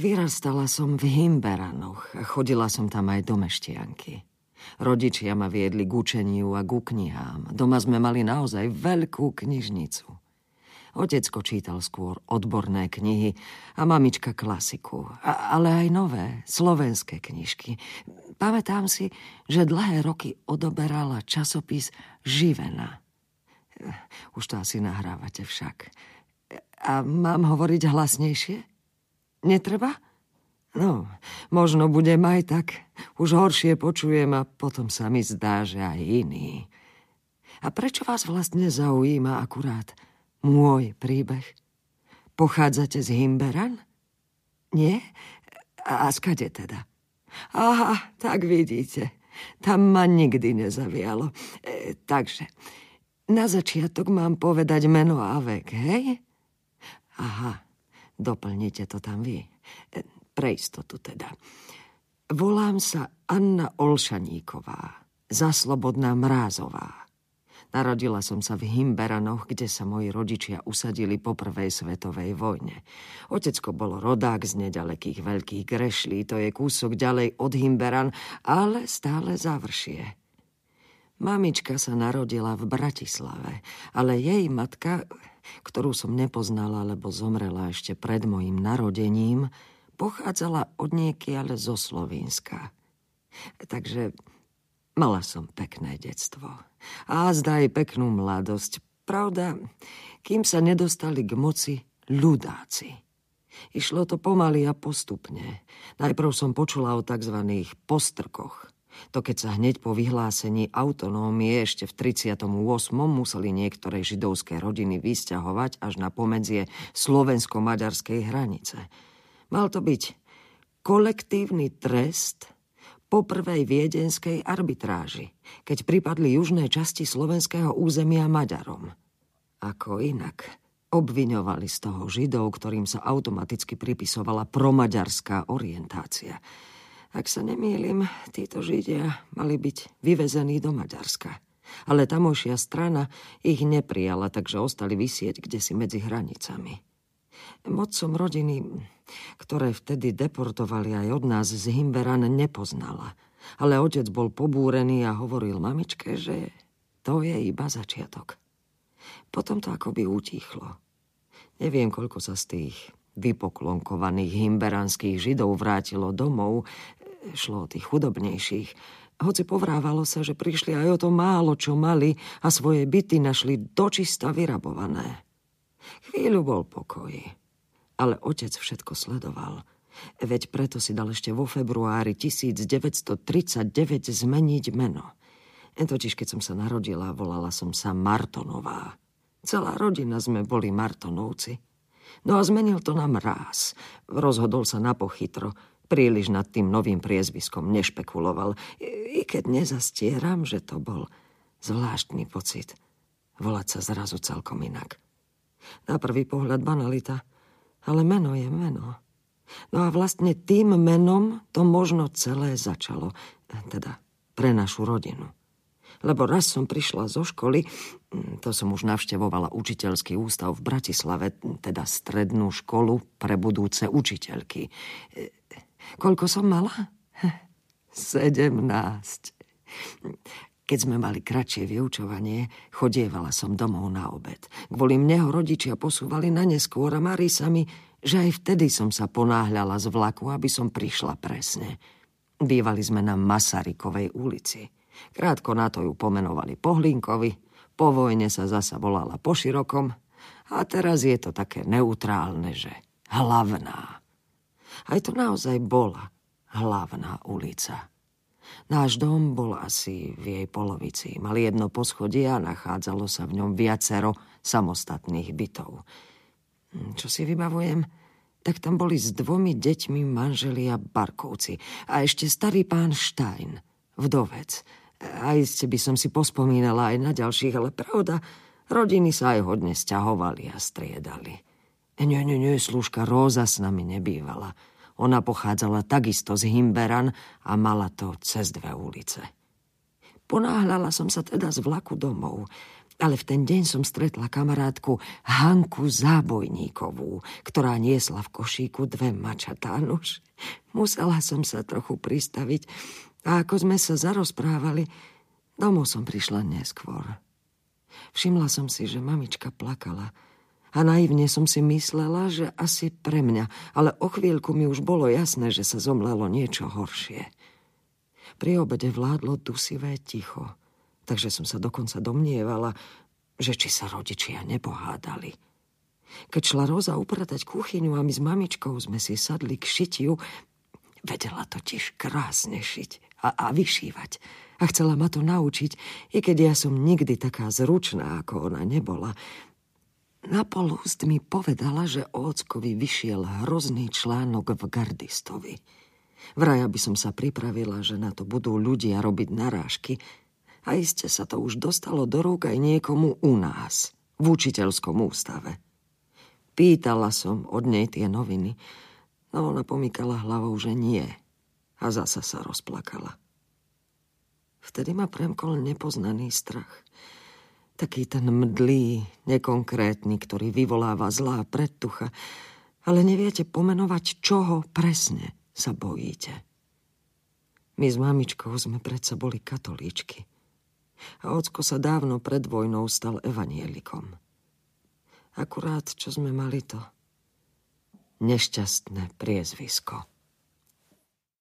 Vyrastala som v Himberanoch a chodila som tam aj do Meštianky. Rodičia ma viedli k učeniu a ku knihám. Doma sme mali naozaj veľkú knižnicu. Otecko čítal skôr odborné knihy a mamička klasiku, a, ale aj nové, slovenské knižky. Pamätám si, že dlhé roky odoberala časopis Živena. Už to asi nahrávate však. A mám hovoriť hlasnejšie? Netreba? No, možno budem aj tak. Už horšie počujem a potom sa mi zdá, že aj iný. A prečo vás vlastne zaujíma akurát môj príbeh. Pochádzate z Himberan? Nie? A skade teda? Aha, tak vidíte. Tam ma nikdy nezavialo. E, takže, na začiatok mám povedať meno a vek, hej? Aha, doplnite to tam vy. E, pre istotu teda. Volám sa Anna Olšaníková, zaslobodná Mrázová. Narodila som sa v Himberanoch, kde sa moji rodičia usadili po prvej svetovej vojne. Otecko bol rodák z nedalekých veľkých grešlí, to je kúsok ďalej od Himberan, ale stále završie. Mamička sa narodila v Bratislave, ale jej matka, ktorú som nepoznala, lebo zomrela ešte pred mojim narodením, pochádzala od niekiaľ zo Slovenska. Takže Mala som pekné detstvo. A zdá aj peknú mladosť. Pravda, kým sa nedostali k moci ľudáci. Išlo to pomaly a postupne. Najprv som počula o tzv. postrkoch. To keď sa hneď po vyhlásení autonómie ešte v 38. museli niektoré židovské rodiny vysťahovať až na pomedzie slovensko-maďarskej hranice. Mal to byť kolektívny trest po prvej viedenskej arbitráži, keď pripadli južné časti slovenského územia Maďarom. Ako inak, obviňovali z toho Židov, ktorým sa automaticky pripisovala promaďarská orientácia. Ak sa nemýlim, títo Židia mali byť vyvezení do Maďarska. Ale tamošia strana ich neprijala, takže ostali vysieť kde si medzi hranicami. Mocom rodiny, ktoré vtedy deportovali aj od nás z Himberan, nepoznala. Ale otec bol pobúrený a hovoril mamičke, že to je iba začiatok. Potom to akoby utíchlo. Neviem, koľko sa z tých vypoklonkovaných himberanských židov vrátilo domov. Šlo o tých chudobnejších. Hoci povrávalo sa, že prišli aj o to málo, čo mali a svoje byty našli dočista vyrabované. Chvíľu bol pokoj, ale otec všetko sledoval. Veď preto si dal ešte vo februári 1939 zmeniť meno. Totiž, keď som sa narodila, volala som sa Martonová. Celá rodina sme boli Martonovci. No a zmenil to na mráz. Rozhodol sa na pochytro. Príliš nad tým novým priezviskom nešpekuloval. I keď nezastieram, že to bol zvláštny pocit. Volať sa zrazu celkom inak. Na prvý pohľad banalita, ale meno je meno. No a vlastne tým menom to možno celé začalo, teda pre našu rodinu. Lebo raz som prišla zo školy, to som už navštevovala učiteľský ústav v Bratislave, teda strednú školu pre budúce učiteľky. Koľko som mala? Sedemnáct. Keď sme mali kratšie vyučovanie, chodievala som domov na obed. Kvôli mne ho rodičia posúvali na neskôr a Mari sa mi, že aj vtedy som sa ponáhľala z vlaku, aby som prišla presne. Bývali sme na Masarykovej ulici. Krátko na to ju pomenovali Pohlinkovi, po vojne sa zasa volala po širokom a teraz je to také neutrálne, že hlavná. Aj to naozaj bola hlavná ulica. Náš dom bol asi v jej polovici. Mal jedno poschodie a nachádzalo sa v ňom viacero samostatných bytov. Hm, čo si vybavujem? Tak tam boli s dvomi deťmi manželia Barkovci a ešte starý pán Štajn, vdovec. A iste by som si pospomínala aj na ďalších, ale pravda, rodiny sa aj hodne stiahovali a striedali. Nie, nie, nie, služka Róza s nami nebývala. Ona pochádzala takisto z Himberan a mala to cez dve ulice. Ponáhľala som sa teda z vlaku domov. Ale v ten deň som stretla kamarátku Hanku Zábojníkovú, ktorá niesla v košíku dve mačatá nuž. Musela som sa trochu pristaviť a ako sme sa zarozprávali, domov som prišla neskôr. Všimla som si, že mamička plakala a naivne som si myslela, že asi pre mňa, ale o chvíľku mi už bolo jasné, že sa zomlelo niečo horšie. Pri obede vládlo dusivé ticho – takže som sa dokonca domnievala, že či sa rodičia nepohádali. Keď šla Roza upratať kuchyňu a my s mamičkou sme si sadli k šitiu, vedela totiž krásne šiť a, a vyšívať. A chcela ma to naučiť, i keď ja som nikdy taká zručná, ako ona nebola. Na polúst mi povedala, že ockovi vyšiel hrozný článok v gardistovi. Vraj, aby som sa pripravila, že na to budú ľudia robiť narážky, a iste sa to už dostalo do rúk aj niekomu u nás, v učiteľskom ústave. Pýtala som od nej tie noviny, no ona pomykala hlavou, že nie. A zasa sa rozplakala. Vtedy ma premkol nepoznaný strach. Taký ten mdlý, nekonkrétny, ktorý vyvoláva zlá predtucha, ale neviete pomenovať, čoho presne sa bojíte. My s mamičkou sme predsa boli katolíčky a ocko sa dávno pred vojnou stal evanielikom. Akurát, čo sme mali to nešťastné priezvisko.